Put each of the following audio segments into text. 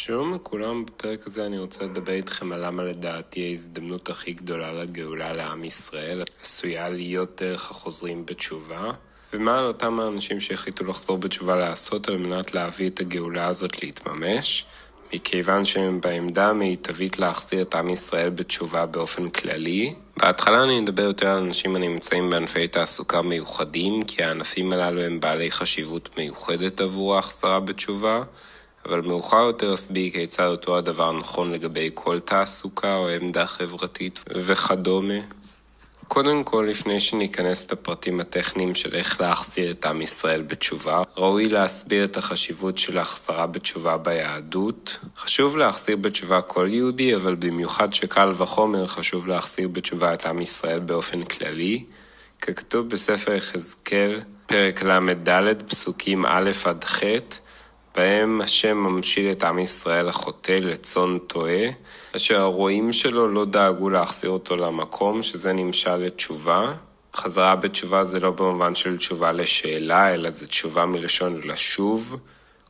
שלום לכולם, בפרק הזה אני רוצה לדבר איתכם על למה לדעתי ההזדמנות הכי גדולה לגאולה לעם ישראל עשויה להיות דרך החוזרים בתשובה, ומה על אותם האנשים שהחליטו לחזור בתשובה לעשות על מנת להביא את הגאולה הזאת להתממש, מכיוון שהם בעמדה המיטבית להחזיר את עם ישראל בתשובה באופן כללי. בהתחלה אני אדבר יותר על אנשים הנמצאים בענפי תעסוקה מיוחדים, כי הענפים הללו הם בעלי חשיבות מיוחדת עבור ההחזרה בתשובה. אבל מאוחר יותר אסביר כיצד אותו הדבר נכון לגבי כל תעסוקה או עמדה חברתית וכדומה. קודם כל, לפני שניכנס לפרטים הטכניים של איך להחזיר את עם ישראל בתשובה, ראוי להסביר את החשיבות של החזרה בתשובה ביהדות. חשוב להחזיר בתשובה כל יהודי, אבל במיוחד שקל וחומר חשוב להחזיר בתשובה את עם ישראל באופן כללי. ככתוב בספר יחזקאל, פרק ל"ד, פסוקים א' עד ח', בהם השם ממשיל את עם ישראל החוטא לצאן טועה, אשר הרועים שלו לא דאגו להחזיר אותו למקום, שזה נמשל לתשובה. חזרה בתשובה זה לא במובן של תשובה לשאלה, אלא זה תשובה מלשון לשוב,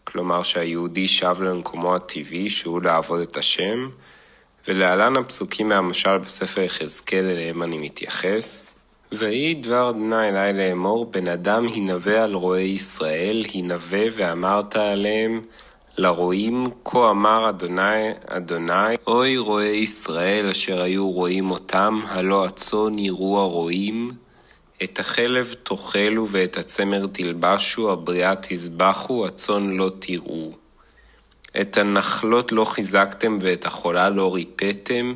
כלומר שהיהודי שב למקומו הטבעי, שהוא לעבוד את השם, ולהלן הפסוקים מהמשל בספר יחזקאל אליהם אני מתייחס. ויהי דבר אדוני אלי לאמור, בן אדם הנבא על רועי ישראל, הנבא ואמרת עליהם, לרועים, כה אמר אדוני, אדוני, אוי רועי ישראל אשר היו רואים אותם, הלא הצאן יראו הרועים, את החלב תאכלו ואת הצמר תלבשו, הבריאה תזבחו, הצאן לא תראו. את הנחלות לא חיזקתם ואת החולה לא ריפאתם,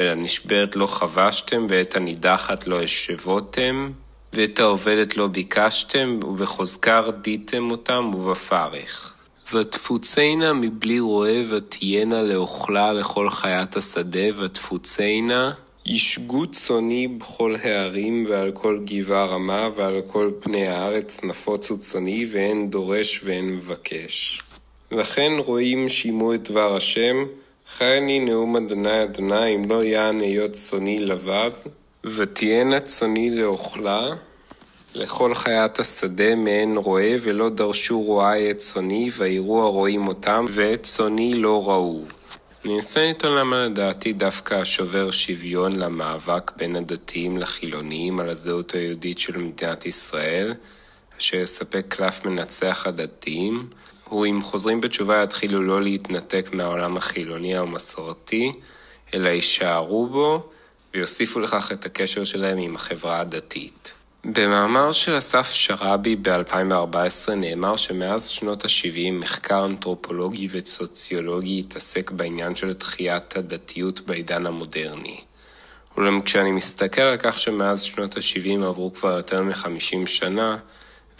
ולנשברת לא חבשתם, ואת הנידחת לא השבותם, ואת העובדת לא ביקשתם, ובחוזקה רדיתם אותם, ובפרך. ותפוצנה מבלי רועה, ותהיינה לאוכלה לכל חיית השדה, ותפוצנה ישגו צוני בכל הערים, ועל כל גבעה רמה, ועל כל פני הארץ נפוצו צוני, ואין דורש ואין מבקש. לכן רואים שימו את דבר השם, חייני נאום אדוני אדוני אם לא יען היות צוני לבז, ותהיינה צוני לאוכלה, לכל חיית השדה מעין רועה, ולא דרשו רועי את צוני, ויראו הרועים אותם, ואת צוני לא ראו. אני אנסה לטעון למה לדעתי דווקא השובר שוויון למאבק בין הדתיים לחילוניים על הזהות היהודית של מדינת ישראל, אשר יספק קלף מנצח הדתיים, הוא אם חוזרים בתשובה יתחילו לא להתנתק מהעולם החילוני המסורתי, אלא יישארו בו ויוסיפו לכך את הקשר שלהם עם החברה הדתית. במאמר של אסף שראבי ב-2014 נאמר שמאז שנות ה-70 מחקר אנתרופולוגי וסוציולוגי התעסק בעניין של תחיית הדתיות בעידן המודרני. אולם כשאני מסתכל על כך שמאז שנות ה-70 עברו כבר יותר מ-50 שנה,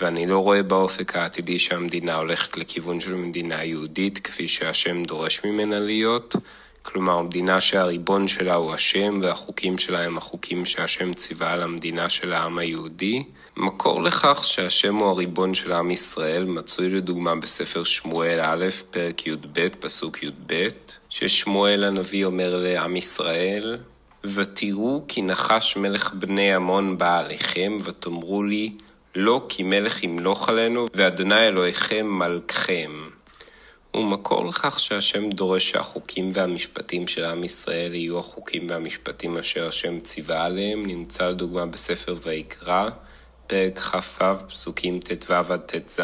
ואני לא רואה באופק העתידי שהמדינה הולכת לכיוון של מדינה יהודית, כפי שהשם דורש ממנה להיות, כלומר מדינה שהריבון שלה הוא השם והחוקים שלה הם החוקים שהשם ציווה על המדינה של העם היהודי. מקור לכך שהשם הוא הריבון של עם ישראל מצוי לדוגמה בספר שמואל א', פרק י"ב, פסוק י"ב, ששמואל הנביא אומר לעם ישראל, ותראו כי נחש מלך בני עמון בא עליכם, ותאמרו לי, לא כי מלך ימלוך עלינו, ואדוני אלוהיכם מלככם. הוא מקור לכך שהשם דורש שהחוקים והמשפטים של עם ישראל יהיו החוקים והמשפטים אשר השם ציווה עליהם, נמצא לדוגמה בספר ויקרא, פרק כ"ו, פסוקים ט"ו עד ט"ז,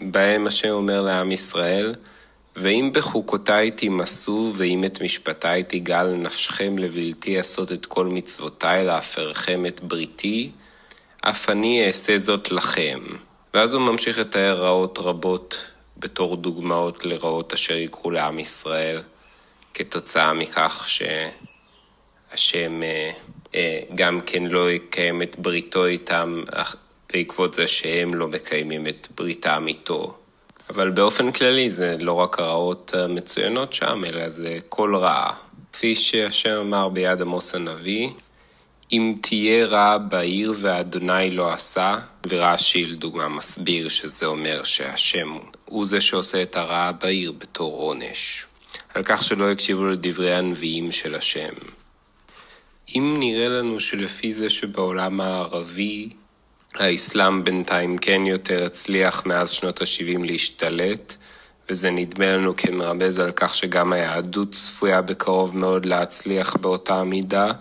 בהם השם אומר לעם ישראל, ואם בחוקותיי תימסו, ואם את משפטיי תגל נפשכם לבלתי עשות את כל מצוותיי, להפרכם את בריתי, אף אני אעשה זאת לכם. ואז הוא ממשיך לתאר רעות רבות בתור דוגמאות לרעות אשר יקרו לעם ישראל, כתוצאה מכך שהשם אה, אה, גם כן לא יקיים את בריתו איתם בעקבות זה שהם לא מקיימים את בריתם איתו. אבל באופן כללי זה לא רק הרעות המצוינות שם, אלא זה כל רעה. כפי שהשם אמר ביד עמוס הנביא, אם תהיה רע בעיר ואדוני לא עשה, ורש"י לדוגמה מסביר שזה אומר שהשם הוא זה שעושה את הרע בעיר בתור עונש, על כך שלא הקשיבו לדברי הנביאים של השם. אם נראה לנו שלפי זה שבעולם הערבי האסלאם בינתיים כן יותר הצליח מאז שנות ה-70 להשתלט, וזה נדמה לנו כמרמז על כך שגם היהדות צפויה בקרוב מאוד להצליח באותה מידה,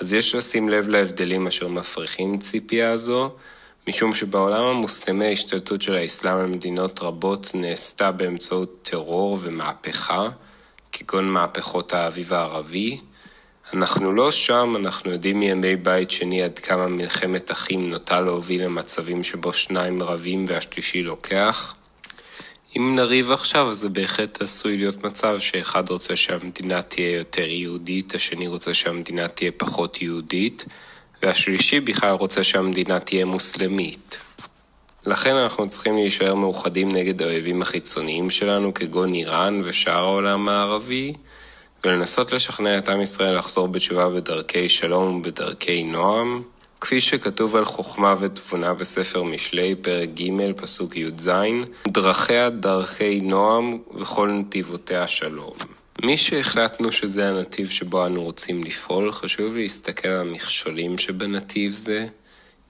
אז יש לשים לב להבדלים אשר מפריחים ציפייה זו, משום שבעולם המוסלמי ההשתלטות של האסלאם על מדינות רבות נעשתה באמצעות טרור ומהפכה, כגון מהפכות האביב הערבי. אנחנו לא שם, אנחנו יודעים מימי בית שני עד כמה מלחמת אחים נוטה להוביל למצבים שבו שניים רבים והשלישי לוקח. אם נריב עכשיו, זה בהחלט עשוי להיות מצב שאחד רוצה שהמדינה תהיה יותר יהודית, השני רוצה שהמדינה תהיה פחות יהודית, והשלישי בכלל רוצה שהמדינה תהיה מוסלמית. לכן אנחנו צריכים להישאר מאוחדים נגד האויבים החיצוניים שלנו, כגון איראן ושאר העולם הערבי, ולנסות לשכנע את עם ישראל לחזור בתשובה בדרכי שלום ובדרכי נועם, כפי שכתוב על חוכמה ותבונה בספר משלי, פרק ג', פסוק י"ז, דרכיה דרכי נועם וכל נתיבותיה שלום. מי שהחלטנו שזה הנתיב שבו אנו רוצים לפעול, חשוב להסתכל על המכשולים שבנתיב זה,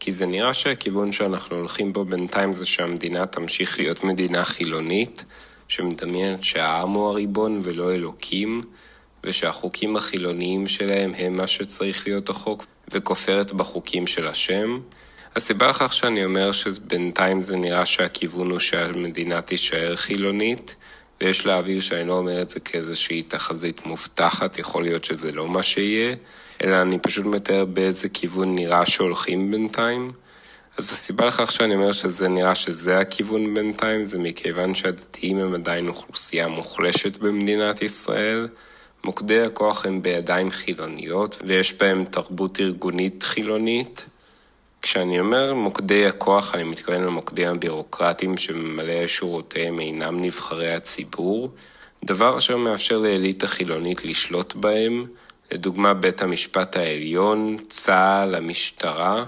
כי זה נראה שהכיוון שאנחנו הולכים בו בינתיים זה שהמדינה תמשיך להיות מדינה חילונית, שמדמיינת שהעם הוא הריבון ולא אלוקים, ושהחוקים החילוניים שלהם הם מה שצריך להיות החוק, וכופרת בחוקים של השם. הסיבה לכך שאני אומר שבינתיים זה נראה שהכיוון הוא שהמדינה תישאר חילונית, ויש להעביר שאני לא אומר את זה כאיזושהי תחזית מובטחת, יכול להיות שזה לא מה שיהיה, אלא אני פשוט מתאר באיזה כיוון נראה שהולכים בינתיים. אז הסיבה לכך שאני אומר שזה נראה שזה הכיוון בינתיים, זה מכיוון שהדתיים הם עדיין אוכלוסייה מוחלשת במדינת ישראל. מוקדי הכוח הם בידיים חילוניות, ויש בהם תרבות ארגונית חילונית. כשאני אומר מוקדי הכוח, אני מתכוון למוקדים הבירוקרטיים שממלאי שורותיהם אינם נבחרי הציבור, דבר אשר מאפשר לאליטה חילונית לשלוט בהם, לדוגמה בית המשפט העליון, צה"ל, המשטרה,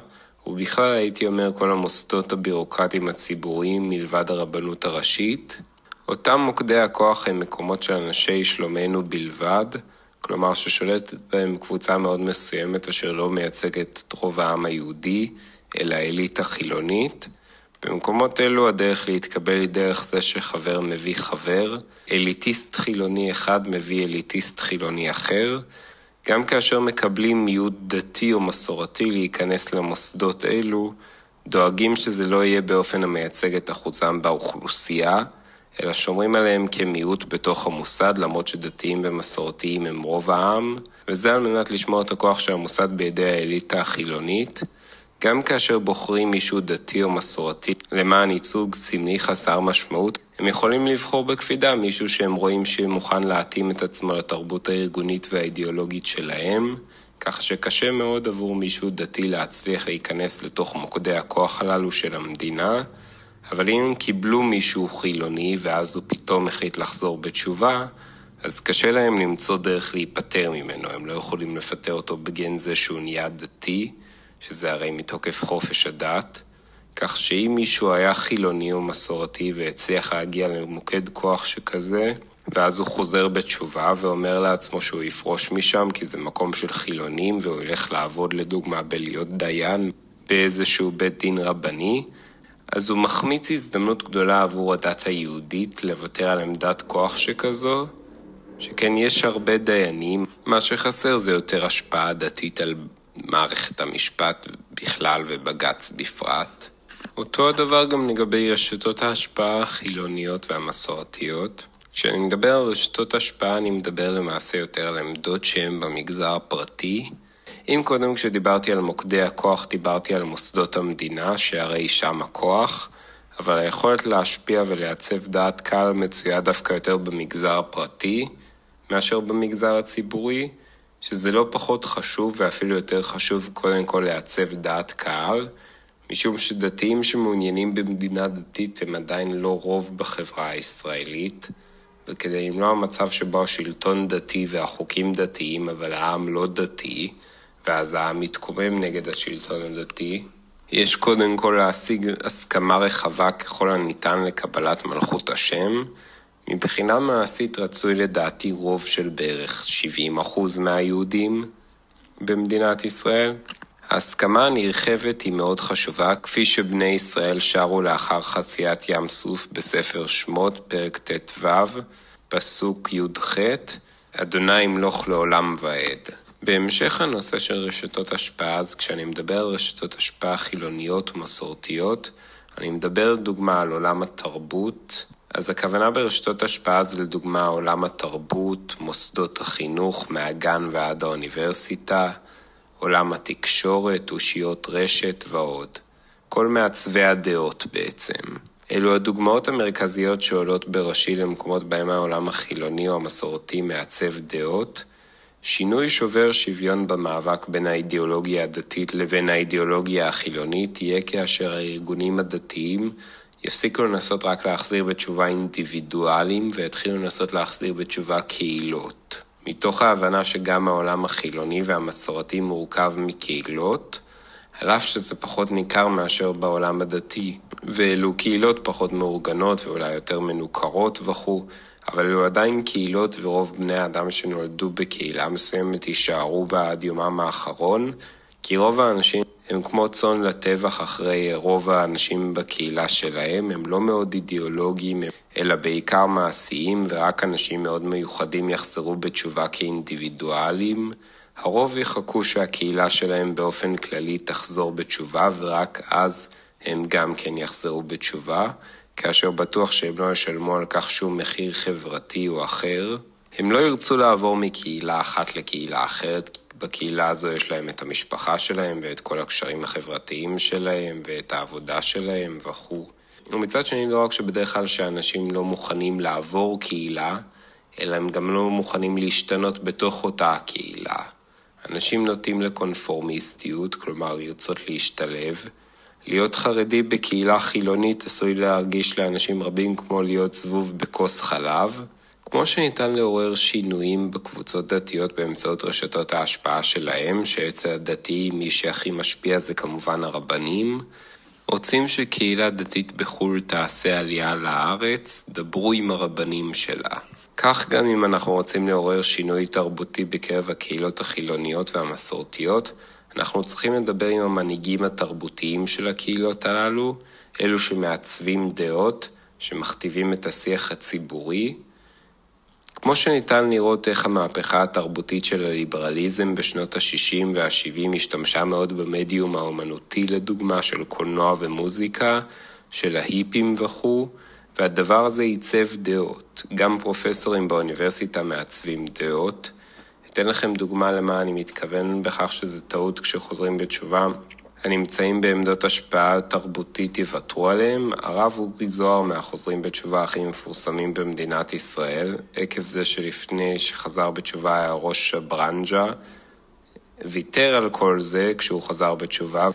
ובכלל הייתי אומר כל המוסדות הבירוקרטיים הציבוריים מלבד הרבנות הראשית. אותם מוקדי הכוח הם מקומות של אנשי שלומנו בלבד, כלומר ששולטת בהם קבוצה מאוד מסוימת אשר לא מייצגת את רוב העם היהודי, אלא אליטה חילונית. במקומות אלו הדרך להתקבל היא דרך זה שחבר מביא חבר, אליטיסט חילוני אחד מביא אליטיסט חילוני אחר, גם כאשר מקבלים מיעוט דתי או מסורתי להיכנס למוסדות אלו, דואגים שזה לא יהיה באופן המייצג את אחוזם באוכלוסייה, אלא שומרים עליהם כמיעוט בתוך המוסד, למרות שדתיים ומסורתיים הם רוב העם, וזה על מנת לשמור את הכוח של המוסד בידי האליטה החילונית. גם כאשר בוחרים מישהו דתי או מסורתי למען ייצוג סמלי חסר משמעות, הם יכולים לבחור בקפידה מישהו שהם רואים שמוכן להתאים את עצמו לתרבות הארגונית והאידיאולוגית שלהם, ככה שקשה מאוד עבור מישהו דתי להצליח להיכנס לתוך מוקדי הכוח הללו של המדינה, אבל אם קיבלו מישהו חילוני ואז הוא פתאום החליט לחזור בתשובה, אז קשה להם למצוא דרך להיפטר ממנו, הם לא יכולים לפטר אותו בגין זה שהוא נהיה דתי, שזה הרי מתוקף חופש הדת, כך שאם מישהו היה חילוני או מסורתי והצליח להגיע למוקד כוח שכזה, ואז הוא חוזר בתשובה ואומר לעצמו שהוא יפרוש משם כי זה מקום של חילונים והוא ילך לעבוד לדוגמה בלהיות דיין באיזשהו בית דין רבני, אז הוא מחמיץ הזדמנות גדולה עבור הדת היהודית לוותר על עמדת כוח שכזו, שכן יש הרבה דיינים, מה שחסר זה יותר השפעה דתית על מערכת המשפט בכלל ובג"ץ בפרט. אותו הדבר גם לגבי רשתות ההשפעה החילוניות והמסורתיות. כשאני מדבר על רשתות השפעה אני מדבר למעשה יותר על עמדות שהן במגזר הפרטי, אם קודם כשדיברתי על מוקדי הכוח דיברתי על מוסדות המדינה, שהרי שם הכוח, אבל היכולת להשפיע ולעצב דעת קהל מצויה דווקא יותר במגזר הפרטי מאשר במגזר הציבורי, שזה לא פחות חשוב ואפילו יותר חשוב קודם כל לעצב דעת קהל, משום שדתיים שמעוניינים במדינה דתית הם עדיין לא רוב בחברה הישראלית, וכדי למנוע מצב שבו השלטון דתי והחוקים דתיים אבל העם לא דתי, ואז העם מתקומם נגד השלטון הדתי. יש קודם כל להשיג הסכמה רחבה ככל הניתן לקבלת מלכות השם. מבחינה מעשית רצוי לדעתי רוב של בערך 70% מהיהודים במדינת ישראל. ההסכמה הנרחבת היא מאוד חשובה, כפי שבני ישראל שרו לאחר חציית ים סוף בספר שמות, פרק ט"ו, פסוק י"ח, אדוני ימלוך לעולם ועד. בהמשך הנושא של רשתות השפעה, אז כשאני מדבר על רשתות השפעה חילוניות ומסורתיות, אני מדבר לדוגמה על עולם התרבות, אז הכוונה ברשתות השפעה זה לדוגמה עולם התרבות, מוסדות החינוך, מהגן ועד האוניברסיטה, עולם התקשורת, אושיות רשת ועוד. כל מעצבי הדעות בעצם. אלו הדוגמאות המרכזיות שעולות בראשי למקומות בהם העולם החילוני או המסורתי מעצב דעות, שינוי שובר שוויון במאבק בין האידיאולוגיה הדתית לבין האידיאולוגיה החילונית יהיה כאשר הארגונים הדתיים יפסיקו לנסות רק להחזיר בתשובה אינדיבידואלים ויתחילו לנסות להחזיר בתשובה קהילות. מתוך ההבנה שגם העולם החילוני והמסורתי מורכב מקהילות, על אף שזה פחות ניכר מאשר בעולם הדתי, ואלו קהילות פחות מאורגנות ואולי יותר מנוכרות וכו', אבל אלו עדיין קהילות ורוב בני האדם שנולדו בקהילה מסוימת יישארו בה עד יומם האחרון, כי רוב האנשים הם כמו צאן לטבח אחרי רוב האנשים בקהילה שלהם, הם לא מאוד אידיאולוגיים, אלא בעיקר מעשיים, ורק אנשים מאוד מיוחדים יחזרו בתשובה כאינדיבידואלים. הרוב יחכו שהקהילה שלהם באופן כללי תחזור בתשובה, ורק אז הם גם כן יחזרו בתשובה, כאשר בטוח שהם לא ישלמו על כך שום מחיר חברתי או אחר. הם לא ירצו לעבור מקהילה אחת לקהילה אחרת, בקהילה הזו יש להם את המשפחה שלהם ואת כל הקשרים החברתיים שלהם ואת העבודה שלהם וכו'. ומצד שני, לא רק שבדרך כלל שאנשים לא מוכנים לעבור קהילה, אלא הם גם לא מוכנים להשתנות בתוך אותה קהילה. אנשים נוטים לקונפורמיסטיות, כלומר לרצות להשתלב. להיות חרדי בקהילה חילונית עשוי להרגיש לאנשים רבים כמו להיות זבוב בכוס חלב, כמו שניתן לעורר שינויים בקבוצות דתיות באמצעות רשתות ההשפעה שלהם, שאצל הדתי מי שהכי משפיע זה כמובן הרבנים, רוצים שקהילה דתית בחו"ל תעשה עלייה לארץ, דברו עם הרבנים שלה. כך גם אם אנחנו רוצים לעורר שינוי תרבותי בקרב הקהילות החילוניות והמסורתיות, אנחנו צריכים לדבר עם המנהיגים התרבותיים של הקהילות הללו, אלו שמעצבים דעות, שמכתיבים את השיח הציבורי, כמו שניתן לראות איך המהפכה התרבותית של הליברליזם בשנות ה-60 וה-70 השתמשה מאוד במדיום האומנותי לדוגמה של קולנוע ומוזיקה, של ההיפים וכו', והדבר הזה עיצב דעות. גם פרופסורים באוניברסיטה מעצבים דעות. אתן לכם דוגמה למה אני מתכוון בכך שזה טעות כשחוזרים בתשובה. הנמצאים בעמדות השפעה תרבותית יוותרו עליהם. הרב אורי זוהר מהחוזרים בתשובה הכי מפורסמים במדינת ישראל, עקב זה שלפני שחזר בתשובה היה ראש הברנז'ה, ויתר על כל זה כשהוא חזר בתשובה.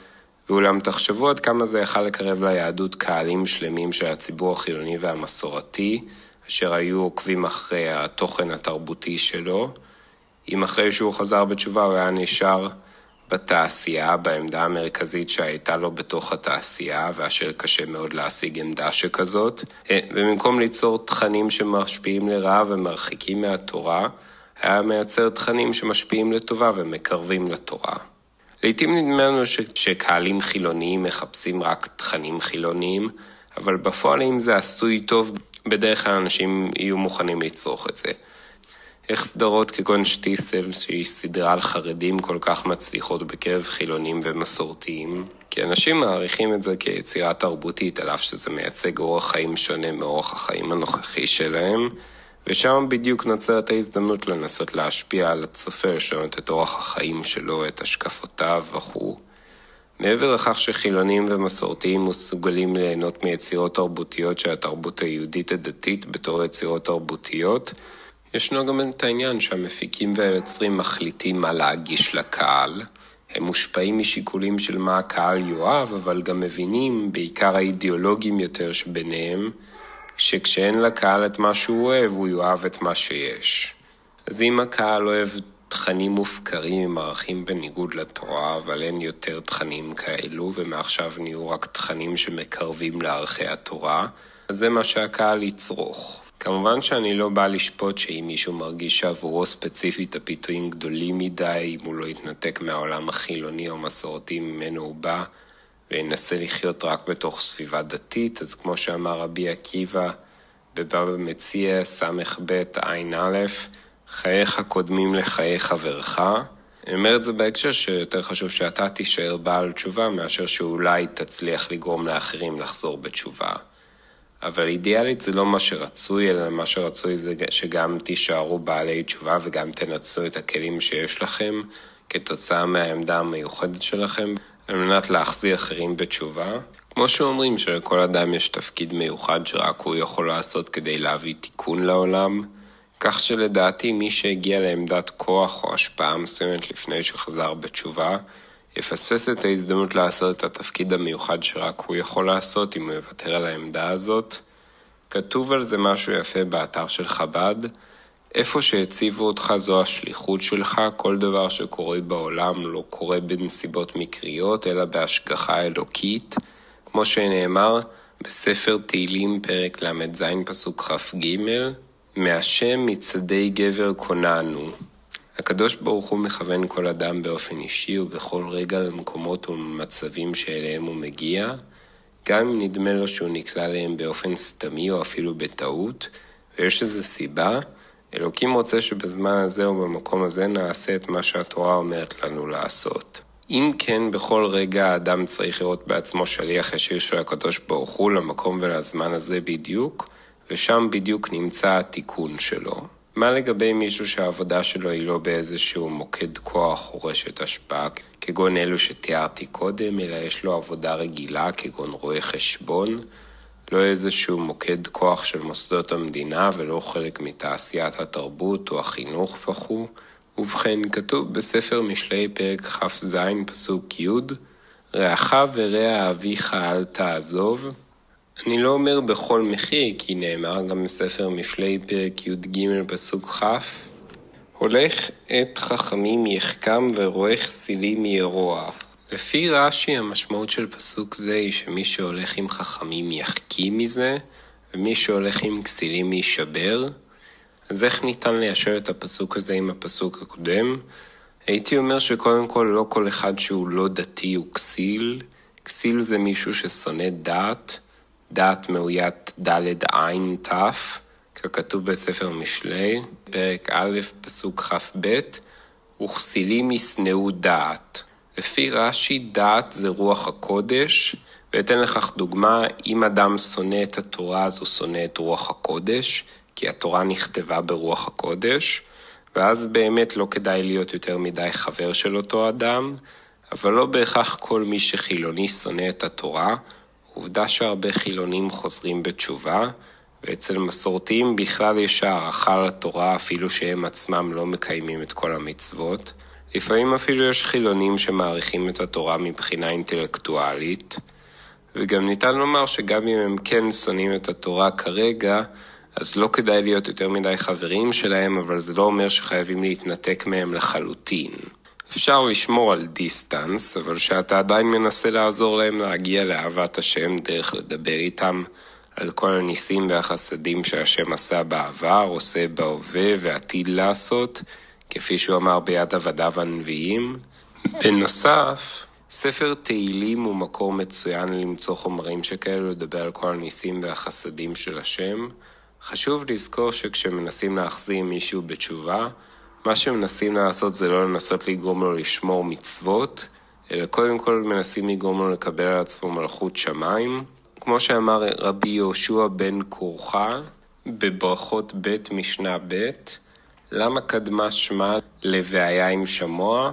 ואולם תחשבו עד כמה זה יכל לקרב ליהדות קהלים שלמים של הציבור החילוני והמסורתי, אשר היו עוקבים אחרי התוכן התרבותי שלו. אם אחרי שהוא חזר בתשובה הוא היה נשאר בתעשייה, בעמדה המרכזית שהייתה לו בתוך התעשייה, ואשר קשה מאוד להשיג עמדה שכזאת, אה, ובמקום ליצור תכנים שמשפיעים לרעה ומרחיקים מהתורה, היה מייצר תכנים שמשפיעים לטובה ומקרבים לתורה. לעתים נדמה לנו ש... שקהלים חילוניים מחפשים רק תכנים חילוניים, אבל בפועל אם זה עשוי טוב, בדרך כלל אנשים יהיו מוכנים לצרוך את זה. איך סדרות כגון שטיסל, שהיא סדרה על חרדים כל כך מצליחות בקרב חילונים ומסורתיים? כי אנשים מעריכים את זה כיצירה תרבותית, על אף שזה מייצג אורח חיים שונה מאורח החיים הנוכחי שלהם, ושם בדיוק נוצרת ההזדמנות לנסות להשפיע על הצופה, לשנות את אורח החיים שלו, את השקפותיו וכו'. מעבר לכך שחילונים ומסורתיים מסוגלים ליהנות מיצירות תרבותיות של התרבות היהודית הדתית בתור יצירות תרבותיות, ישנו גם את העניין שהמפיקים והיוצרים מחליטים מה להגיש לקהל. הם מושפעים משיקולים של מה הקהל יאהב, אבל גם מבינים, בעיקר האידיאולוגים יותר שביניהם, שכשאין לקהל את מה שהוא אוהב, הוא יאהב את מה שיש. אז אם הקהל אוהב תכנים מופקרים עם ערכים בניגוד לתורה, אבל אין יותר תכנים כאלו, ומעכשיו נהיו רק תכנים שמקרבים לערכי התורה, אז זה מה שהקהל יצרוך. כמובן שאני לא בא לשפוט שאם מישהו מרגיש שעבורו ספציפית הפיתויים גדולים מדי, אם הוא לא יתנתק מהעולם החילוני או מסורתי ממנו הוא בא, וינסה לחיות רק בתוך סביבה דתית, אז כמו שאמר רבי עקיבא בבבא מציע ס"ב ע"א, חייך קודמים לחיי חברך. אני אומר את זה בהקשר שיותר חשוב שאתה תישאר בעל תשובה מאשר שאולי תצליח לגרום לאחרים לחזור בתשובה. אבל אידיאלית זה לא מה שרצוי, אלא מה שרצוי זה שגם תישארו בעלי תשובה וגם תנצלו את הכלים שיש לכם כתוצאה מהעמדה המיוחדת שלכם, על מנת להחזיר אחרים בתשובה. כמו שאומרים שלכל אדם יש תפקיד מיוחד שרק הוא יכול לעשות כדי להביא תיקון לעולם, כך שלדעתי מי שהגיע לעמדת כוח או השפעה מסוימת לפני שחזר בתשובה, יפספס את ההזדמנות לעשות את התפקיד המיוחד שרק הוא יכול לעשות אם הוא יוותר על העמדה הזאת. כתוב על זה משהו יפה באתר של חב"ד, איפה שהציבו אותך זו השליחות שלך, כל דבר שקורה בעולם לא קורה בנסיבות מקריות, אלא בהשגחה אלוקית, כמו שנאמר בספר תהילים פרק ל"ז פסוק כ"ג, מהשם מצעדי גבר קוננו. הקדוש ברוך הוא מכוון כל אדם באופן אישי ובכל רגע למקומות ומצבים שאליהם הוא מגיע, גם אם נדמה לו שהוא נקלע להם באופן סתמי או אפילו בטעות, ויש לזה סיבה, אלוקים רוצה שבזמן הזה או במקום הזה נעשה את מה שהתורה אומרת לנו לעשות. אם כן, בכל רגע האדם צריך לראות בעצמו שליח ישיר של הקדוש ברוך הוא למקום ולזמן הזה בדיוק, ושם בדיוק נמצא התיקון שלו. מה לגבי מישהו שהעבודה שלו היא לא באיזשהו מוקד כוח או רשת השפעה, כגון אלו שתיארתי קודם, אלא יש לו עבודה רגילה, כגון רואה חשבון, לא איזשהו מוקד כוח של מוסדות המדינה ולא חלק מתעשיית התרבות או החינוך וכו'. ובכן, כתוב בספר משלי פרק כ"ז פסוק י' רעך ורע אביך אל תעזוב, אני לא אומר בכל מחיר, כי נאמר גם בספר משלי פרק י"ג פסוק כ', הולך את חכמים יחכם ורואה כסילים ירוע. לפי רש"י המשמעות של פסוק זה היא שמי שהולך עם חכמים יחכים מזה, ומי שהולך עם כסילים יישבר. אז איך ניתן ליישר את הפסוק הזה עם הפסוק הקודם? הייתי אומר שקודם כל לא כל אחד שהוא לא דתי הוא כסיל. כסיל זה מישהו ששונא דת. דעת מאוית ד' עין ת', ככתוב בספר משלי, פרק א', פסוק כ"ב, וכסילים ישנאו דעת. לפי רש"י, דעת זה רוח הקודש, ואתן לכך דוגמה, אם אדם שונא את התורה אז הוא שונא את רוח הקודש, כי התורה נכתבה ברוח הקודש, ואז באמת לא כדאי להיות יותר מדי חבר של אותו אדם, אבל לא בהכרח כל מי שחילוני שונא את התורה, עובדה שהרבה חילונים חוזרים בתשובה, ואצל מסורתיים בכלל יש הערכה לתורה אפילו שהם עצמם לא מקיימים את כל המצוות. לפעמים אפילו יש חילונים שמעריכים את התורה מבחינה אינטלקטואלית, וגם ניתן לומר שגם אם הם כן שונאים את התורה כרגע, אז לא כדאי להיות יותר מדי חברים שלהם, אבל זה לא אומר שחייבים להתנתק מהם לחלוטין. אפשר לשמור על דיסטנס, אבל שאתה עדיין מנסה לעזור להם להגיע לאהבת השם דרך לדבר איתם על כל הניסים והחסדים שהשם עשה בעבר, עושה בהווה ועתיד לעשות, כפי שהוא אמר ביד עבדיו הנביאים. בנוסף, ספר תהילים הוא מקור מצוין למצוא חומרים שכאלו לדבר על כל הניסים והחסדים של השם. חשוב לזכור שכשמנסים להחזיר מישהו בתשובה, מה שמנסים לעשות זה לא לנסות לגרום לו לשמור מצוות, אלא קודם כל מנסים לגרום לו לקבל על עצמו מלכות שמיים. כמו שאמר רבי יהושע בן כורחה בברכות ב' משנה ב', למה קדמה שמה לבעיה עם שמוע?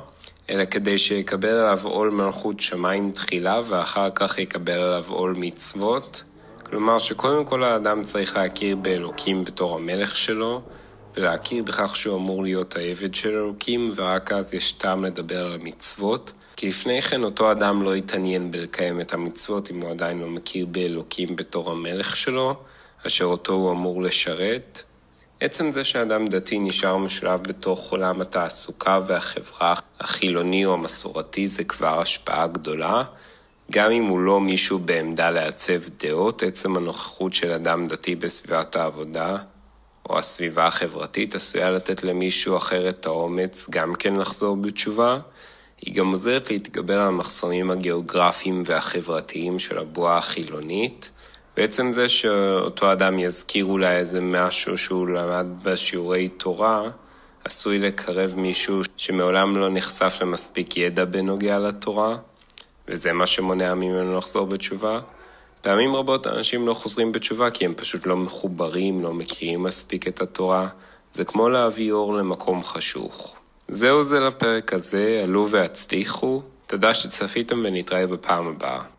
אלא כדי שיקבל עליו עול מלכות שמיים תחילה ואחר כך יקבל עליו עול מצוות. כלומר שקודם כל האדם צריך להכיר באלוקים בתור המלך שלו, ולהכיר בכך שהוא אמור להיות העבד של אלוקים, ורק אז יש טעם לדבר על המצוות. כי לפני כן אותו אדם לא יתעניין בלקיים את המצוות אם הוא עדיין לא מכיר באלוקים בתור המלך שלו, אשר אותו הוא אמור לשרת. עצם זה שאדם דתי נשאר משולב בתוך עולם התעסוקה והחברה החילוני או המסורתי זה כבר השפעה גדולה. גם אם הוא לא מישהו בעמדה לעצב דעות, עצם הנוכחות של אדם דתי בסביבת העבודה או הסביבה החברתית עשויה לתת למישהו אחר את האומץ גם כן לחזור בתשובה. היא גם עוזרת להתגבר על המחסומים הגיאוגרפיים והחברתיים של הבועה החילונית. בעצם זה שאותו אדם יזכיר אולי איזה משהו שהוא למד בשיעורי תורה, עשוי לקרב מישהו שמעולם לא נחשף למספיק ידע בנוגע לתורה, וזה מה שמונע ממנו לחזור בתשובה. פעמים רבות אנשים לא חוזרים בתשובה כי הם פשוט לא מחוברים, לא מכירים מספיק את התורה. זה כמו להביא אור למקום חשוך. זהו זה לפרק הזה, עלו והצליחו. תודה שצפיתם ונתראה בפעם הבאה.